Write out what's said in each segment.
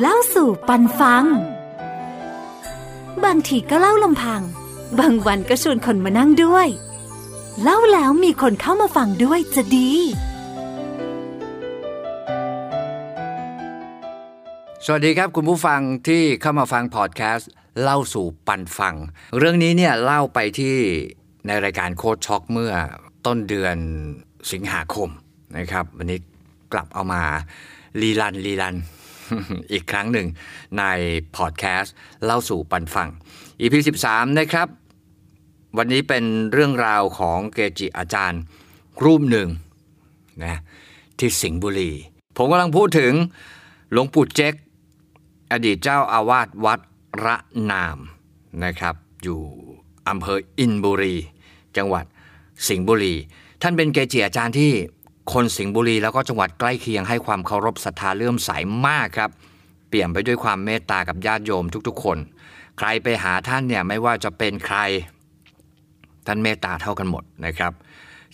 เล่าสู่ปันฟัง บางทีก็เล่าลำพัง บางวันก็ชวนคนมานั่งด้วย เล่าแล้วมีคนเข้ามาฟังด้วยจะดี สวัสดีครับคุณผู้ฟังที่เข้ามาฟังพอดแคสต์เล่าสู่ปันฟัง เรื่องนี้เนี่ยเล่าไปที่ในรายการโคดช็อกเมื่อต้นเดือนสิงหาคมนะครับ วันนี้กลับเอามารีลันรีลัน อีกครั้งหนึ่งในพอดแคสต์เล่าสู่ปันฟัง EP 13 นะครับ วันนี้เป็นเรื่องราวของเกจิอาจารย์รูปหนึ่งนะที่สิงห์บุรี ผมกำลังพูดถึงหลวงปู่เจ๊กอดีตเจ้าอาวาสวัดระนามนะครับ อยู่อำเภออินบุรี จังหวัดสิงห์บุรี ท่านเป็นเกจิอาจารย์ที่ คนสิงห์บุรีแล้วก็จังหวัดใกล้เคียงให้ความเคารพศรัทธาเลื่อมใสมากครับ เปี่ยมไปด้วยความเมตตากับญาติโยมทุกๆ คน ใครไปหาท่านเนี่ยไม่ว่าจะเป็นใคร ท่านเมตตาเท่ากันหมดนะครับ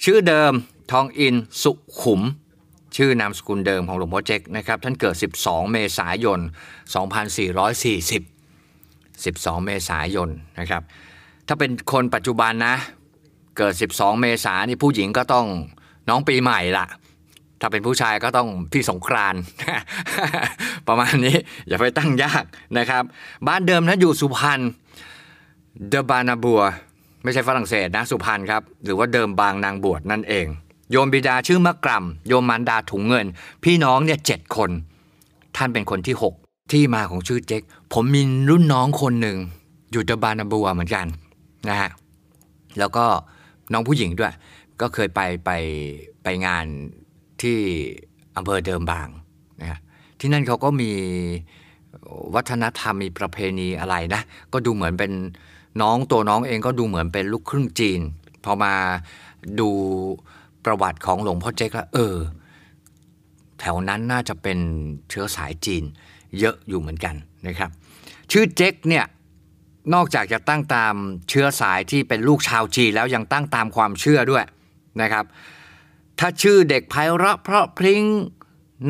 ชื่อเดิมทองอินสุขุม ชื่อนามสกุลเดิมของหลวงพ่อเจ๊กนะครับ ท่านเกิด 12 เมษายน 2440 12 เมษายนนะครับ ถ้าเป็นคนปัจจุบันนะ เกิด 12 เมษายนนี่ผู้หญิงก็ต้อง น้องปีใหม่ละถ้าเป็นผู้ชายก็ต้องพี่สงกรานประมาณนี้อย่าไปตั้งยากนะครับ บ้านเดิมนะอยู่สุพรรณเดบานาบัว ไม่ใช่ฝรั่งเศสนะสุพรรณครับ หรือว่าเดิมบางนางบวชนั่นเอง โยมบิดาชื่อมะกรัมโยมมารดาถุงเงิน พี่น้องเนี่ยเจ็ดคน ท่านเป็นคนที่ 6 ที่มาของชื่อเจ๊กผมมีรุ่นน้องคนหนึ่งอยู่เดบานาบัวเหมือนกันนะฮะแล้วก็น้องผู้หญิงด้วย ก็เคยไปไปไปงานที่อำเภอเดิมบางนะฮะที่นั่นเขาก็มีวัฒนธรรมมีประเพณีอะไรนะ ก็ดูเหมือนเป็นน้องตัวน้องเองก็ดูเหมือนเป็นลูกครึ่งจีน พอมาดูประวัติของหลวงพ่อเจ๊กแล้วเออ แถวนั้นน่าจะเป็นเชื้อสายจีน เยอะอยู่เหมือนกันนะครับ ชื่อเจ๊กเนี่ยนอกจากจะตั้งตามเชื้อสายที่เป็นลูกชาวจีนแล้วยังตั้งตามความเชื่อด้วย นะครับ ถ้าชื่อเด็กไพเราะเพราะพริ้ง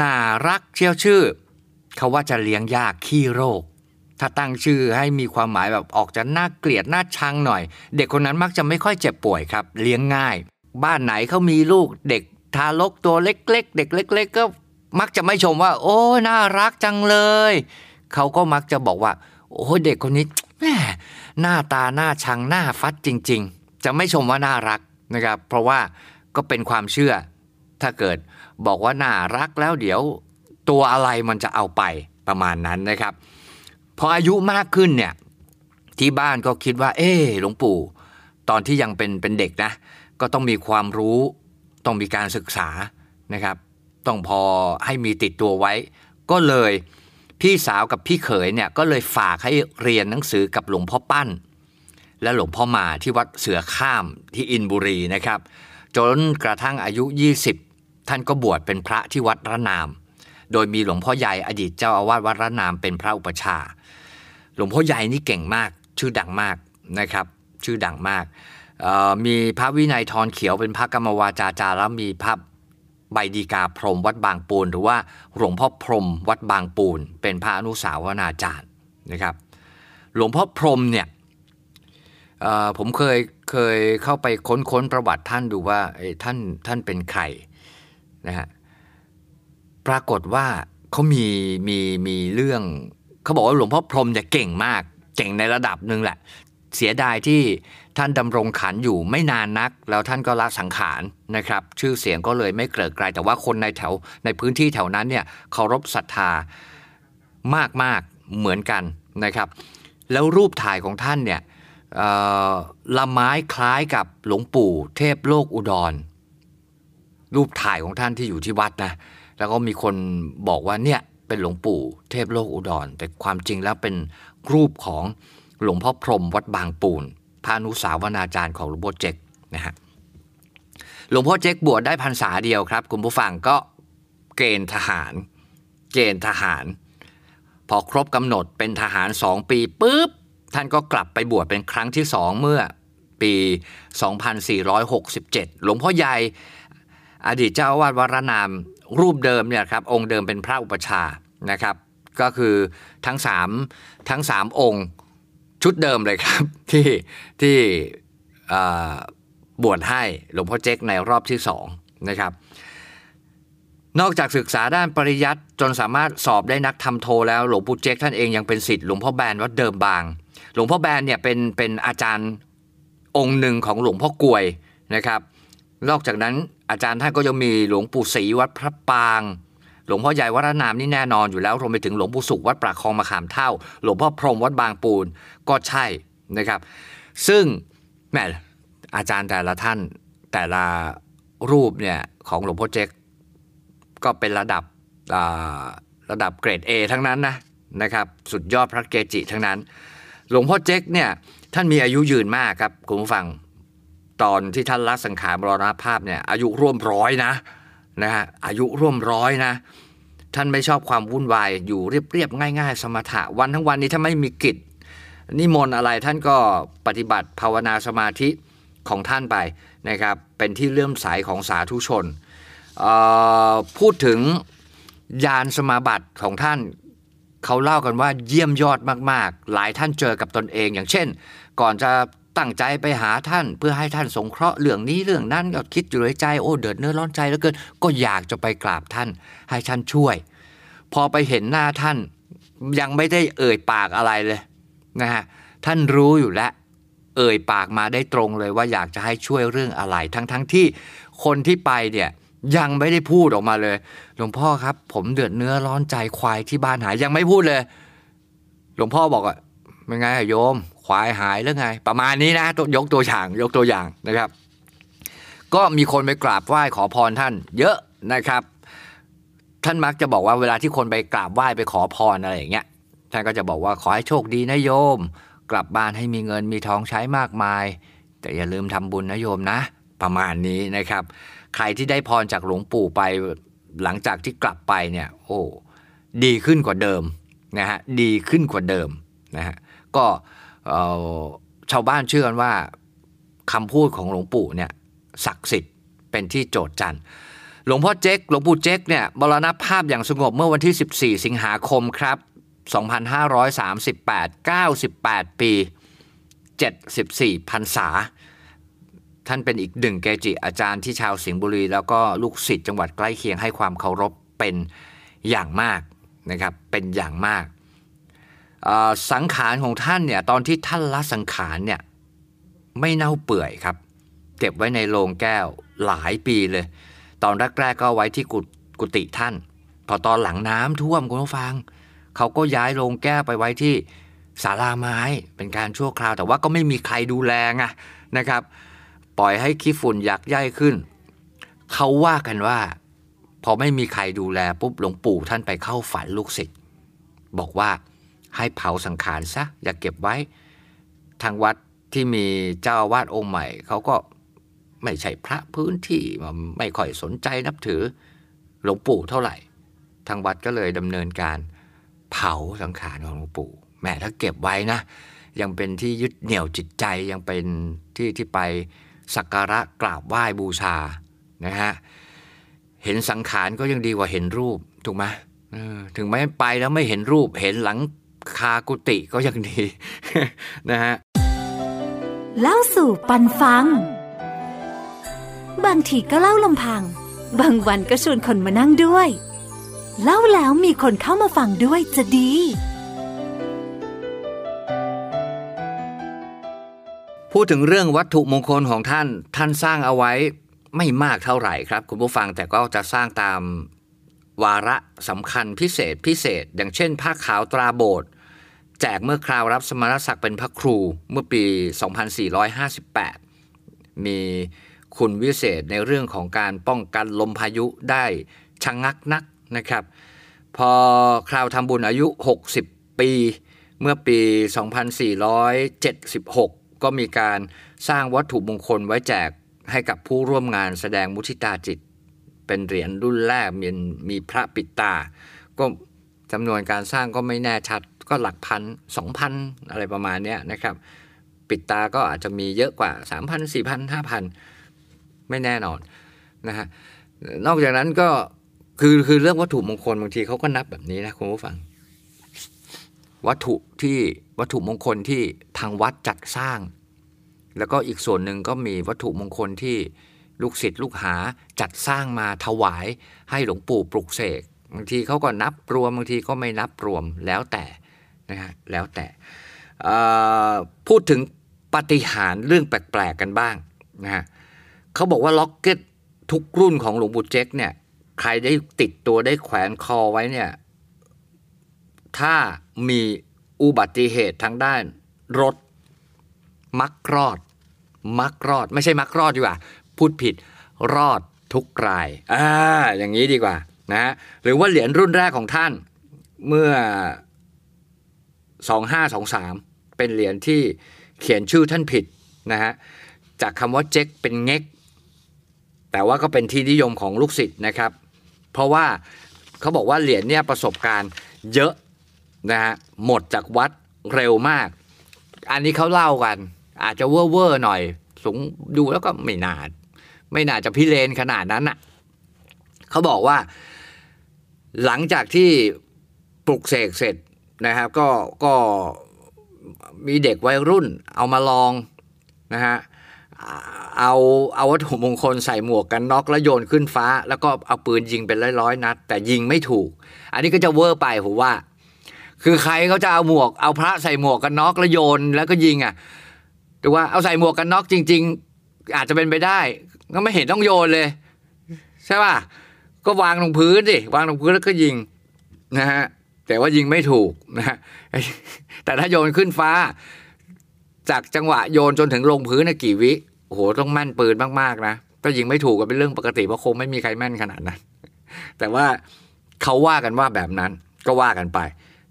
น่ารักเชี่ยวชื่อเขาว่าจะเลี้ยงยากขี้โรค ถ้าตั้งชื่อให้มีความหมายแบบออกจะน่าเกลียดน่าชังหน่อย เด็กคนนั้นมักจะไม่ค่อยเจ็บป่วยครับ เลี้ยงง่าย บ้านไหนเขามีลูกเด็กทารกตัวเล็ก ๆ เด็กเล็ก ๆ ก็มักจะไม่ชมว่า โอ้น่ารักจังเลย เขาก็มักจะบอกว่า โอ้เด็กคนนี้แหมหน้าตาหน้าชังหน้าฟัดจริง ๆ จะไม่ชมว่าน่ารัก นะครับ เพราะว่าก็เป็นความเชื่อ ถ้าเกิดบอกว่าน่ารักแล้วเดี๋ยวตัวอะไรมันจะเอาไปประมาณนั้นนะครับ พออายุมากขึ้นเนี่ยที่บ้านก็คิดว่า เออหลวงปู่ ตอนที่ยังเป็นเป็นเด็กนะ ก็ต้องมีความรู้ ต้องมีการศึกษานะครับ ต้องพอให้มีติดตัวไว้ ก็เลยพี่สาวกับพี่เขยเนี่ยก็เลยฝากให้เรียนหนังสือกับหลวงพ่อปั้น และหลวงพ่อมาที่วัดเสือข้ามที่อินบุรีนะครับ จนกระทั่งอายุ 20 ท่านก็บวชเป็นพระที่วัดระนาม โดยมีหลวงพ่อใหญ่อดีตเจ้าอาวาสวัดระนามเป็นพระอุปชาหลวงพ่อใหญ่นี่เก่งมาก ชื่อดังมากนะครับ ชื่อดังมากมีพระวินัยทรเขียวเป็นพระกรรมวาจาจาแล้วมีพระใบดีกาพรมวัดบางปูน หรือว่าหลวงพ่อพรมวัดบางปูน เป็นพระอนุสาวนาจารย์นะครับ หลวงพ่อพรมเนี่ย ผมเคยเคยเข้าไปค้นค้นประวัติท่านดูว่าท่านท่านเป็นใครนะฮะปรากฏว่าเขามีมีมีเรื่องเขาบอกว่าหลวงพ่อพรมเนี่ยเก่งมาก เก่งในระดับหนึ่งแหละ เสียดายที่ท่านดำรงขันอยู่ไม่นานนัก แล้วท่านก็ละสังขารนะครับ ชื่อเสียงก็เลยไม่เกลิกไกล แต่ว่าคนในแถวในพื้นที่แถวนั้นเนี่ยเคารพศรัทธามากมากๆเหมือนกันนะครับ แล้วรูปถ่ายของท่านเนี่ย ละไม้คล้ายกับหลวงปู่เทพโลกอุดร รูปถ่ายของท่านที่อยู่ที่วัดนะ แล้วก็มีคนบอกว่าเนี่ยเป็นหลวงปู่เทพโลกอุดร แต่ความจริงแล้วเป็นรูปของหลวงพ่อพรมวัดบางปูนพระอนุสาวนาจารย์ของหลวงพ่อเจกนะฮะหลวงพ่อเจ๊กบวชได้พรรษาเดียวครับ คุณผู้ฟังก็เกณฑ์ทหาร เกณฑ์ทหาร พอครบกำหนดเป็นทหารสองปีปุ๊บ ท่านก็กลับไปบวชเป็นครั้งที่สองเมื่อปี 2467 หลวงพ่อใหญ่อดีตเจ้าอาวาสวรนามรูปเดิมเนี่ยครับองค์เดิมเป็นพระอุปชานะครับ ก็คือทั้งสามทั้งสามองค์ชุดเดิมเลยครับ ที่ที่บวชให้หลวงพ่อเจ๊กในรอบที่สองนะครับ นอกจากศึกษาด้านปริยัติจนสามารถสอบได้นักทำโทแล้วหลวงปู่เจ๊กท่านเองยังเป็นศิษย์หลวงพ่อแบนวัดเดิมบาง หลวงพ่อแบนเนี่ยเป็นเป็นอาจารย์องค์หนึ่งของหลวงพ่อกลวยนะครับ นอกจากนั้นอาจารย์ท่านก็ยังมีหลวงปู่ศรีวัดพระปาง หลวงพ่อใหญ่วัดนามนี่แน่นอนอยู่แล้วรวมไปถึงหลวงปู่สุขวัดปรากคลองมะขามเท่า หลวงพ่อพรมวัดบางปูนก็ใช่นะครับ ซึ่งแม่อาจารย์แต่ละท่านแต่ละรูปเนี่ยของหลวงพ่อเจ๊กก็เป็นระดับระดับเกรด A ทั้งนั้นนะนะครับ สุดยอดพระเกจิทั้งนั้น หลวงพ่อเจ๊กเนี่ยท่านมีอายุยืนมากครับคุณผู้ฟังตอนที่ท่านละสังขารมรณภาพเนี่ยอายุร่วมร้อยนะนะฮะอายุร่วมร้อยนะ ท่านไม่ชอบความวุ่นวายอยู่เรียบๆง่าย ๆ สมถะวันทั้งวันนี้ถ้าไม่มีกิจนิมนต์อะไรท่านก็ปฏิบัติภาวนาสมาธิของท่านไปนะครับเป็นที่เลื่อมใสของสาธุชน พูดถึงยานสมาบัติของท่าน เขาเล่ากันว่าเยี่ยมยอดมากๆ หลายท่านเจอกับตนเอง อย่างเช่น ก่อนจะตั้งใจไปหาท่านเพื่อให้ท่านสงเคราะห์เรื่องนี้เรื่องนั้นก็คิดอยู่ในใจโอ้เดือดเนื้อร้อนใจแล้วเกินก็อยากจะไปกราบท่าน ให้ท่านช่วย พอไปเห็นหน้าท่านยังไม่ได้เอ่ยปากอะไรเลยนะฮะท่านรู้อยู่แล้วเอ่ยปากมาได้ตรงเลยว่าอยากจะให้ช่วยเรื่องอะไรทั้งทั้งที่คนที่ไปเนี่ย ยังไม่ได้พูดออกมาเลย หลวงพ่อครับ ผมเดือดเนื้อร้อนใจควายที่บ้านหายยังไม่พูดเลย หลวงพ่อบอกอะเป็นไงโยม ควายหายหรือไง ประมาณนี้นะยกตัวอย่างยกตัวอย่างนะครับ ก็มีคนไปกราบไหว้ขอพรท่าน เยอะนะครับ ท่านมักจะบอกว่าเวลาที่คนไปกราบไหว้ไปขอพรอะไรอย่างเงี้ยท่านก็จะบอกว่าขอให้โชคดีนะโยม กลับบ้านให้มีเงินมีทองใช้มากมาย แต่อย่าลืมทำบุญนะโยมนะ ประมาณนี้นะครับ ใครที่ได้พรจากหลวงปู่ไปหลังจากที่กลับไปเนี่ยโอ้ดีขึ้นกว่าเดิมนะฮะดีขึ้นกว่าเดิมนะฮะก็ชาวบ้านเชื่อกันว่าคำพูดของหลวงปู่เนี่ยศักดิ์สิทธิ์เป็นที่โจทย์จันหลวงพ่อเจ๊กหลวงปู่เจ๊กเนี่ยมรณภาพอย่างสงบเมื่อวันที่ 14 สิงหาคมครับ 2538 98 ปี 74พรรษา ท่านเป็นอีกหนึ่งเกจิอาจารย์ที่ชาวสิงห์บุรี แล้วก็ลูกศิษย์จังหวัดใกล้เคียงให้ความเคารพเป็นอย่างมากนะครับเป็นอย่างมากสังขารของท่านเนี่ยตอนที่ท่านละสังขารเนี่ยไม่เน่าเปื่อยครับ เก็บไว้ในโลงแก้วหลายปีเลย ตอนแรกๆก็ไว้ที่กุฏิท่าน พอตอนหลังน้ำท่วมคุณผู้ฟังเขาก็ย้ายโลงแก้วไปไว้ที่ศาลาไม้เป็นการชั่วคราว แต่ว่าก็ไม่มีใครดูแลไงนะครับ ปล่อยให้ขี้ฝุ่นยักย่ายขึ้น เขาว่ากันว่า พอไม่มีใครดูแลปุ๊บหลวงปู่ท่านไปเข้าฝันลูกศิษย์บอกว่าให้เผาสังขารซะอย่าเก็บไว้ ทางวัดที่มีเจ้าอาวาสองค์ใหม่ เขาก็ไม่ใช่พระพื้นที่ไม่ค่อยสนใจนับถือหลวงปู่เท่าไหร่ ทางวัดก็เลยดำเนินการเผาสังขารของหลวงปู่แม่ถ้าเก็บไว้นะ ยังเป็นที่ยึดเหนี่ยวจิตใจยังเป็นที่ที่ไป สักการะกราบไหว้บูชานะฮะเห็นสังขารก็ยังดีกว่าเห็นรูปถูกไหมถึงแม้ไปแล้วไม่เห็นรูปเห็นหลังคากุฏิก็ยังดีนะฮะเล่าสู่ปันฟัง บางทีก็เล่าลำพัง บางวันก็ชวนคนมานั่งด้วย เล่าแล้วมีคนเข้ามาฟังด้วยจะดี พูดถึงเรื่องวัตถุมงคลของท่าน ท่านสร้างเอาไว้ไม่มากเท่าไหร่ครับ คุณผู้ฟังแต่ก็จะสร้างตามวาระสำคัญพิเศษพิเศษ อย่างเช่นผ้าขาวตราโบสถ์แจกเมื่อคราวรับสมณศักดิ์เป็นพระครูเมื่อปี 2458 มีคุณวิเศษในเรื่องของการป้องกันลมพายุได้ชะงงักนักนะครับ พอคราวทำบุญอายุ 60 ปี เมื่อปี 2476 ก็มีการสร้างวัตถุมงคลไว้แจกให้กับผู้ร่วมงานแสดงมุทิตาจิต เป็นเหรียญรุ่นแรกมีมีพระปิดตา ก็จำนวนการสร้างก็ไม่แน่ชัดก็หลักพันสองพันอะไรประมาณนี้นะครับ ปิดตาก็อาจจะมีเยอะกว่าสามพันสี่พันห้าพันไม่แน่นอนนะฮะนอกจากนั้นก็คือคือเรื่องวัตถุมงคลบางทีเขาก็นับแบบนี้นะคุณผู้ฟัง วัตถุที่วัตถุมงคลที่ทางวัดจัดสร้าง แล้วก็อีกส่วนหนึ่งก็มีวัตถุมงคลที่ลูกศิษย์ลูกหาจัดสร้างมาถวายให้หลวงปู่ปลุกเสกบางทีเขาก็นับรวมบางทีก็ไม่นับรวมแล้วแต่นะฮะแล้วแต่พูดถึงปฏิหารเรื่องแปลกๆกันบ้างนะฮะเขาบอกว่าล็อกเก็ตทุกรุ่นของหลวงปู่เจ๊กเนี่ยใครได้ติดตัวได้แขวนคอไว้เนี่ย ถ้ามีอุบัติเหตุทางด้านรถ มักรอด มักรอด ไม่ใช่มักรอดดีกว่า พูดผิดรอดทุกรายอ่าอย่างนี้ดีกว่านะหรือว่าเหรียญรุ่นแรกของท่านเมื่อ 2523 เป็นเหรียญที่เขียนชื่อท่านผิดนะฮะจากคำว่าเจ๊กเป็นเง็ก แต่ว่าก็เป็นที่นิยมของลูกศิษย์นะครับ เพราะว่าเขาบอกว่าเหรียญเนี่ยประสบการณ์เยอะ นะฮะหมดจากวัดเร็วมาก อันนี้เขาเล่ากัน อาจจะเวอร์เวอร์หน่อย ซึ่งดูแล้วก็ไม่นาไม่น่าจะพิเรนทร์ขนาดนั้นอะเขาบอกว่า หลังจากที่ปลุกเสกเสร็จนะครับ ก็ก็มีเด็กวัยรุ่น เอามาลองนะฮะเอาเอาวัตถุมงคลใส่หมวกกันน็อกแล้วโยนขึ้นฟ้า แล้วก็เอาปืนยิงเป็นร้อยๆนัด แต่ยิงไม่ถูก อันนี้ก็จะเวอร์ไปผมว่า คือใครเขาจะเอาหมวกเอาพระใส่หมวกกันน็อกแล้วโยนแล้วก็ยิงอะแต่ว่าเอาใส่หมวกกันน็อกจริง ๆ อาจจะเป็นไปได้ ก็ไม่เห็นต้องโยนเลย ใช่ป่ะก็วางลงพื้นสิวางลงพื้นแล้วก็ยิงนะฮะแต่ว่ายิงไม่ถูกนะฮะแต่ถ้าโยนขึ้นฟ้า จากจังหวะโยนจนถึงลงพื้นนะกี่วิโอ้โหต้องแม่นปืนมากๆนะถ้ายิงไม่ถูกก็เป็นเรื่องปกติเพราะคงไม่มีใครแม่นขนาดนั้นแต่ว่าเขาว่ากันว่าแบบนั้นก็ว่ากันไป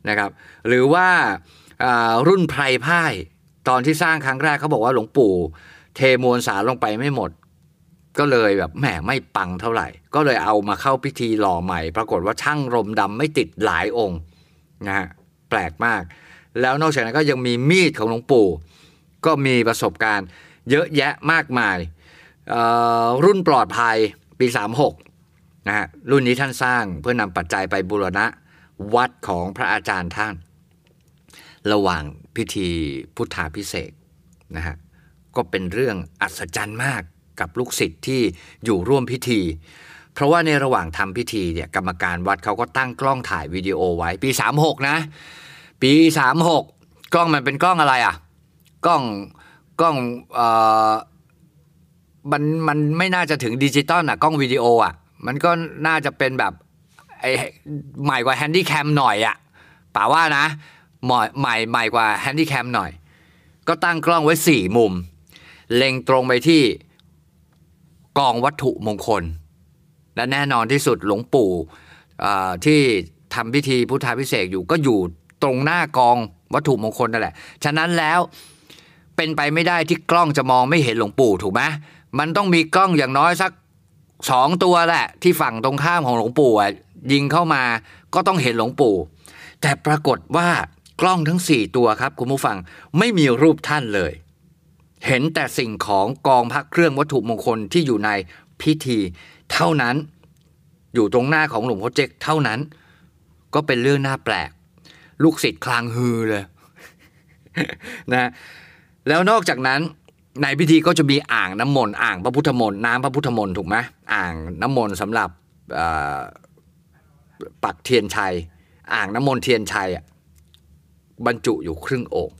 นะครับ หรือว่ารุ่นไพรพ่าย ตอนที่สร้างครั้งแรกเขาบอกว่าหลวงปู่ เทมวลสารลงไปไม่หมด ก็เลยแบบแหมไม่ปังเท่าไหร่ ก็เลยเอามาเข้าพิธีหล่อใหม่ ปรากฏว่าช่างรมดำไม่ติดหลายองค์นะฮะแปลกมาก แล้วนอกจากนั้นก็ยังมีมีดของหลวงปู่ ก็มีประสบการณ์เยอะแยะมากมาย รุ่นปลอดภัยปี 36นะฮะรุ่นนี้ท่านสร้างเพื่อนำปัจจัยไปบูรณะ วัดของพระอาจารย์ท่าน ระหว่างพิธีพุทธาพิเศษนะฮะก็เป็นเรื่องอัศจรรย์มากกับลูกศิษย์ที่อยู่ร่วมพิธี เพราะว่าในระหว่างทำพิธีเนี่ยกรรมการวัดเขาก็ตั้งกล้องถ่ายวิดีโอไว้ปี 36 นะ ปี 36 กล้องมันเป็นกล้องอะไรอะ กล้องกล้องเอ่อมันมันไม่น่าจะถึงดิจิตอลอะ กล้องวิดีโออะ มันก็น่าจะเป็นแบบ ไอใหม่กว่า Handycam หน่อยอะป่าว่านะใหม่ใหม่ใหม่กว่า Handycam หน่อย ก็ตั้งกล้องไว้สี่มุม เล็งตรงไปที่กองวัตถุมงคล และแน่นอนที่สุดหลวงปู่ที่ทำพิธีพุทธาภิเษกอยู่ก็อยู่ตรงหน้ากองวัตถุมงคลนั่นแหละ ฉะนั้นแล้วเป็นไปไม่ได้ที่กล้องจะมองไม่เห็นหลวงปู่ถูกไหมมันต้องมีกล้องอย่างน้อยสักสองตัวแหละ ที่ฝั่งตรงข้ามของหลวงปู่ ยิงเข้ามาก็ต้องเห็นหลวงปู่ แต่ปรากฏว่ากล้องทั้งสี่ตัวครับคุณผู้ฟังไม่มีรูปท่านเลย เห็นแต่สิ่งของกองพักเครื่องวัตถุมงคลที่อยู่ในพิธี เท่านั้นอยู่ตรงหน้าของหลวงพ่อเจ๊กเท่านั้น ก็เป็นเรื่องน่าแปลก ลูกศิษย์คลางฮือเลยนะแล้วนอกจากนั้นในพิธีก็จะมีอ่างน้ำมนต์อ่างพระพุทธมนต์น้ำพระพุทธมนต์ถูกไหมอ่างน้ำมนต์สำหรับ ปักเทียนชัย อ่างน้ำมนต์เทียนชัยบรรจุอยู่ครึ่งโอ่ง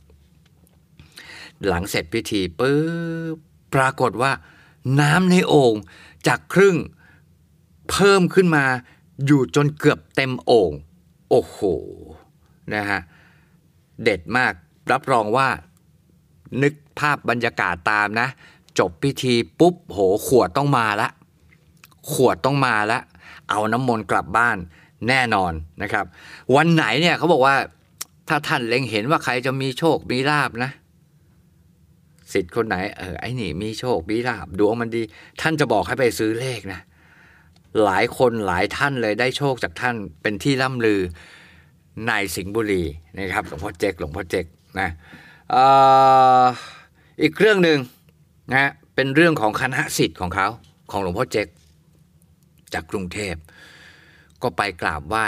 หลังเสร็จพิธีปุ๊บปรากฏว่า น้ำในโอ่งจากครึ่งเพิ่มขึ้นมาอยู่จนเกือบเต็มโอ่งโอ้โหนะฮะเด็ดมากรับรองว่านึกภาพบรรยากาศตามนะ จบพิธีปุ๊บโหขวดต้องมาละ ขวดต้องมาละ เอาน้ำมนต์กลับบ้าน แน่นอนนะครับ วันไหนเนี่ยเขาบอกว่า ถ้าท่านเล็งเห็นว่าใครจะมีโชคมีลาบนะสิทธิ์คนไหนเออไอ้นี่มีโชคมีลาบดวงมันดี ท่านจะบอกให้ไปซื้อเลขนะ หลายคนหลายท่านเลยได้โชคจากท่านเป็นที่ล่ำลือในสิงห์บุรีนะครับหลวงพ่อเจกหลวงพ่อเจกนะอีกเรื่องหนึ่งนะเป็นเรื่องของคณะสิทธิ์ของเขาของหลวงพ่อเจกจากกรุงเทพ ก็ไปกราบไหว้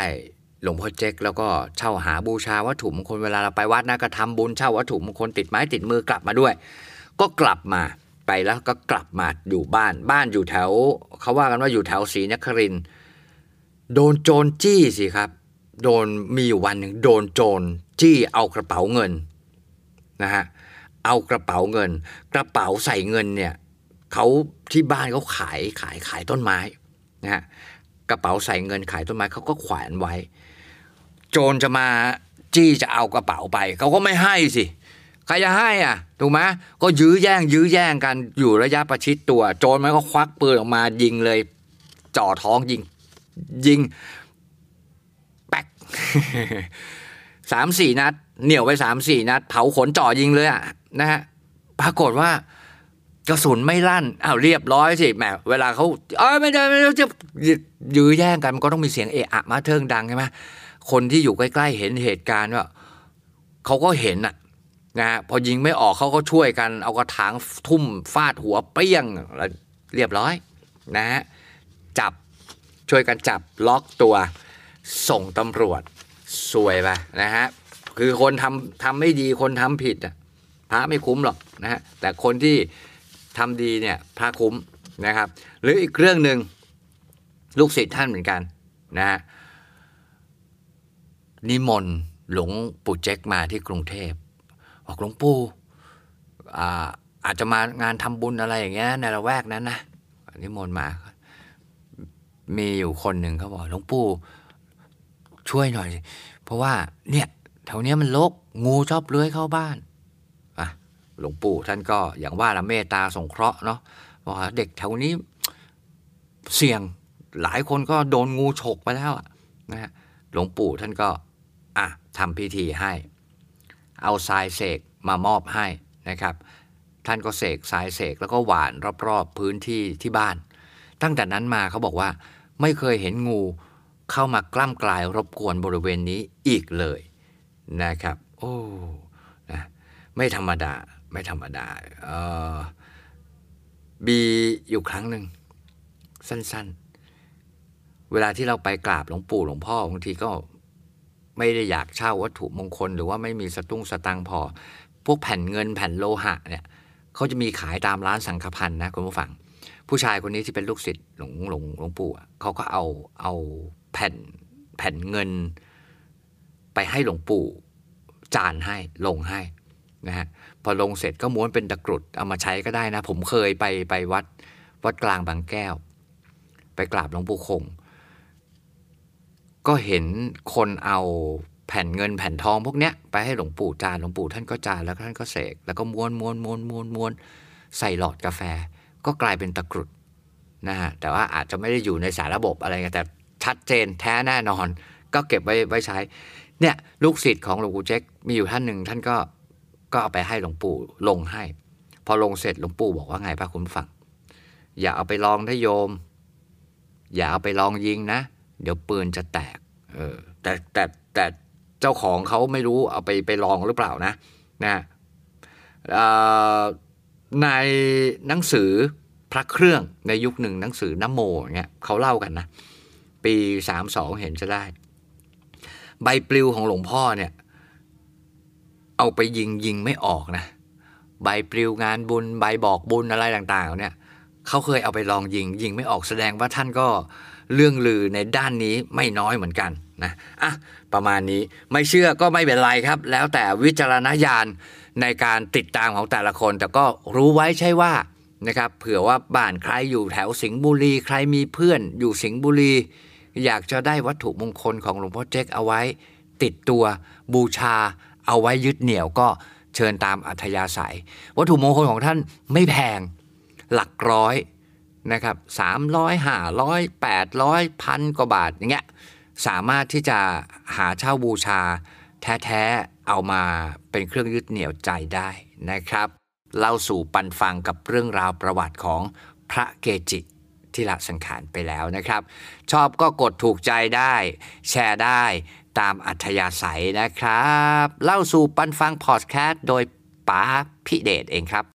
หลวงพ่อเจ๊กแล้วก็เช่าหาบูชาวัตถุมงคลเวลาเราไปวัดนะก็ทำบุญเช่าวัตถุมงคลติดไม้ติดมือกลับมาด้วย ก็กลับมาไปแล้วก็กลับมาอยู่บ้านบ้านอยู่แถวเขาว่ากันว่าอยู่แถวศรีนครินโดนโจรจี้สิครับ โดนมีอยู่วันหนึ่งโดนโจรจี้เอากระเป๋าเงินนะฮะเอากระเป๋าเงิน กระเป๋าใส่เงินเนี่ยเขาที่บ้านเขาขายขายขายต้นไม้นะฮะ กระเป๋าใส่เงินขายต้นไม้เขาก็แขวนไว้ โจรจะมาจี้จะเอากระเป๋าไปเขาก็ไม่ให้สิใครจะให้อะถูกไหมก็ยื้อแย่ง ยื้อแย่งกันอยู่ระยะประชิดตัว โจรมันก็ควักปืนออกมายิงเลย จ่อท้องยิง ยิงแป๊กสามสี่นัด เหนี่ยวไปสามสี่นัด เผาขนจ่อยิงเลยอะนะฮะปรากฏว่า กระสุนไม่ลั่นอ้าวเรียบร้อยสิแหมเวลาเขาเอ้ยไม่ได้ไม่ได้จะยื้อแย่งกันมันก็ต้องมีเสียงเอะอะมาเทิงดังใช่ไหมคนที่อยู่ใกล้ๆเห็นเหตุการณ์ว่าเขาก็เห็นอะนะฮะพอยิงไม่ออกเขาก็ช่วยกัน เอากระถางทุ่มฟาดหัวเปี้ยงแล้วเรียบร้อยนะฮะจับช่วยกันจับล็อกตัวส่งตำรวจสวยไปนะฮะคือคนทำทำไม่ดีคนทำผิดอะพระไม่คุ้มหรอกนะฮะแต่คนที่ ทำดีเนี่ยพระคุ้มนะครับ หรืออีกเรื่องหนึ่งลูกศิษย์ท่านเหมือนกันนะฮะนิมนต์หลวงปู่เจ๊กมาที่กรุงเทพบอกหลวงปู่อาอาจจะมางานทำบุญอะไรอย่างเงี้ยในละแวกนั้นนะนิมนต์มา มีอยู่คนหนึ่งเขาบอกหลวงปู่ช่วยหน่อยสิเพราะว่าเนี่ยแถวเนี้ยมันลกงูชอบเลื้อยเข้าบ้าน หลวงปู่ท่านก็อย่างว่าละเมตตาสงเคราะห์เนาะบอกเด็กแถวนี้เสี่ยงหลายคนก็โดนงูฉกไปแล้วนะฮะหลวงปู่ท่านก็อะทำพิธีให้ เอาทรายเสกมามอบให้นะครับ ท่านก็เสกทรายเสกแล้วก็หวานรอบๆพื้นที่ที่บ้าน ตั้งแต่นั้นมาเขาบอกว่าไม่เคยเห็นงูเข้ามากล้ำกลายรบกวนบริเวณนี้อีกเลยนะครับ โอ้นะไม่ธรรมดา ไม่ธรรมดาเออบีอยู่ครั้งหนึ่งสั้น ๆ เวลาที่เราไปกราบหลวงปู่หลวงพ่อบางทีก็ไม่ได้อยากเช่าวัตถุมงคล หรือว่าไม่มีสตุ้งสตังพอ พวกแผ่นเงินแผ่นโลหะเนี่ยเขาจะมีขายตามร้านสังฆพันธ์นะคุณผู้ฟัง ผู้ชายคนนี้ที่เป็นลูกศิษย์หลวงหลวงหลวงปู่เขาก็เอาเอาแผ่นแผ่นเงิน ไปให้หลวงปู่จานให้ลงให้ นะฮะพอลงเสร็จก็ม้วนเป็นตะกรุดเอามาใช้ก็ได้นะ ผมเคยไปไปวัดวัดกลางบางแก้ว ไปกราบหลวงปู่คง ก็เห็นคนเอาแผ่นเงินแผ่นทองพวกเนี้ยไปให้หลวงปู่จานหลวงปู่ท่านก็จานแล้วท่านก็เสกแล้วก็ม้วนม้วนม้วนม้วนม้วนใส่หลอดกาแฟ ก็กลายเป็นตะกรุดนะฮะแต่ว่าอาจจะไม่ได้อยู่ในสารระบบอะไรเงี้ยแต่ชัดเจนแท้แน่นอน ก็เก็บไว้ไว้ใช้เนี่ยลูกศิษย์ของหลวงปู่เจ๊กมีอยู่ท่านหนึ่งท่านก็ ก็เอาไปให้หลวงปู่ลงให้ พอลงเสร็จหลวงปู่บอกว่าไงพระคุณฟัง อย่าเอาไปลองนะโยม อย่าเอาไปลองยิงนะ เดี๋ยวปืนจะแตก เออ แต่แต่แต่เจ้าของเขาไม่รู้เอาไปไปลองหรือเปล่านะนะในหนังสือพระเครื่องในยุคหนึ่งหนังสือน้ำโมเงี้ยเขาเล่ากันนะ ปีสามสองเห็นจะได้ ใบปลิวของหลวงพ่อเนี่ย เอาไปยิงยิงไม่ออกนะ ใบปลิวงานบุญใบบอกบุญอะไรต่างๆ เนี่ยเขาเคยเอาไปลองยิงยิงไม่ออกแสดงว่าท่านก็เรื่องลือในด้านนี้ไม่น้อยเหมือนกันนะอะประมาณนี้ไม่เชื่อก็ไม่เป็นไรครับ แล้วแต่วิจารณญาณในการติดตามของแต่ละคน แต่ก็รู้ไว้ใช่ว่านะครับเผื่อว่าบ้านใครอยู่แถวสิงห์บุรี ใครมีเพื่อนอยู่สิงห์บุรี อยากจะได้วัตถุมงคลของหลวงพ่อเจ๊กเอาไว้ ติดตัวบูชา เอาไว้ยึดเหนี่ยวก็เชิญตามอัธยาศัย วัตถุมงคลของท่านไม่แพงหลักร้อยนะครับสามร้อยห้าร้อยแปดร้อยพันกว่าบาทอย่างเงี้ยสามารถที่จะหาเช่าบูชา แท้ๆเอามาเป็นเครื่องยึดเหนี่ยวใจได้นะครับเล่าสู่ปันฟังกับเรื่องราวประวัติของพระเกจิที่ละสังขารไปแล้วนะครับ ชอบก็กดถูกใจได้ แชร์ได้ ตามอัธยาศัยนะครับ เล่าสู่ปันฟังพอดแคสต์โดยป๋าพิเดชเองครับ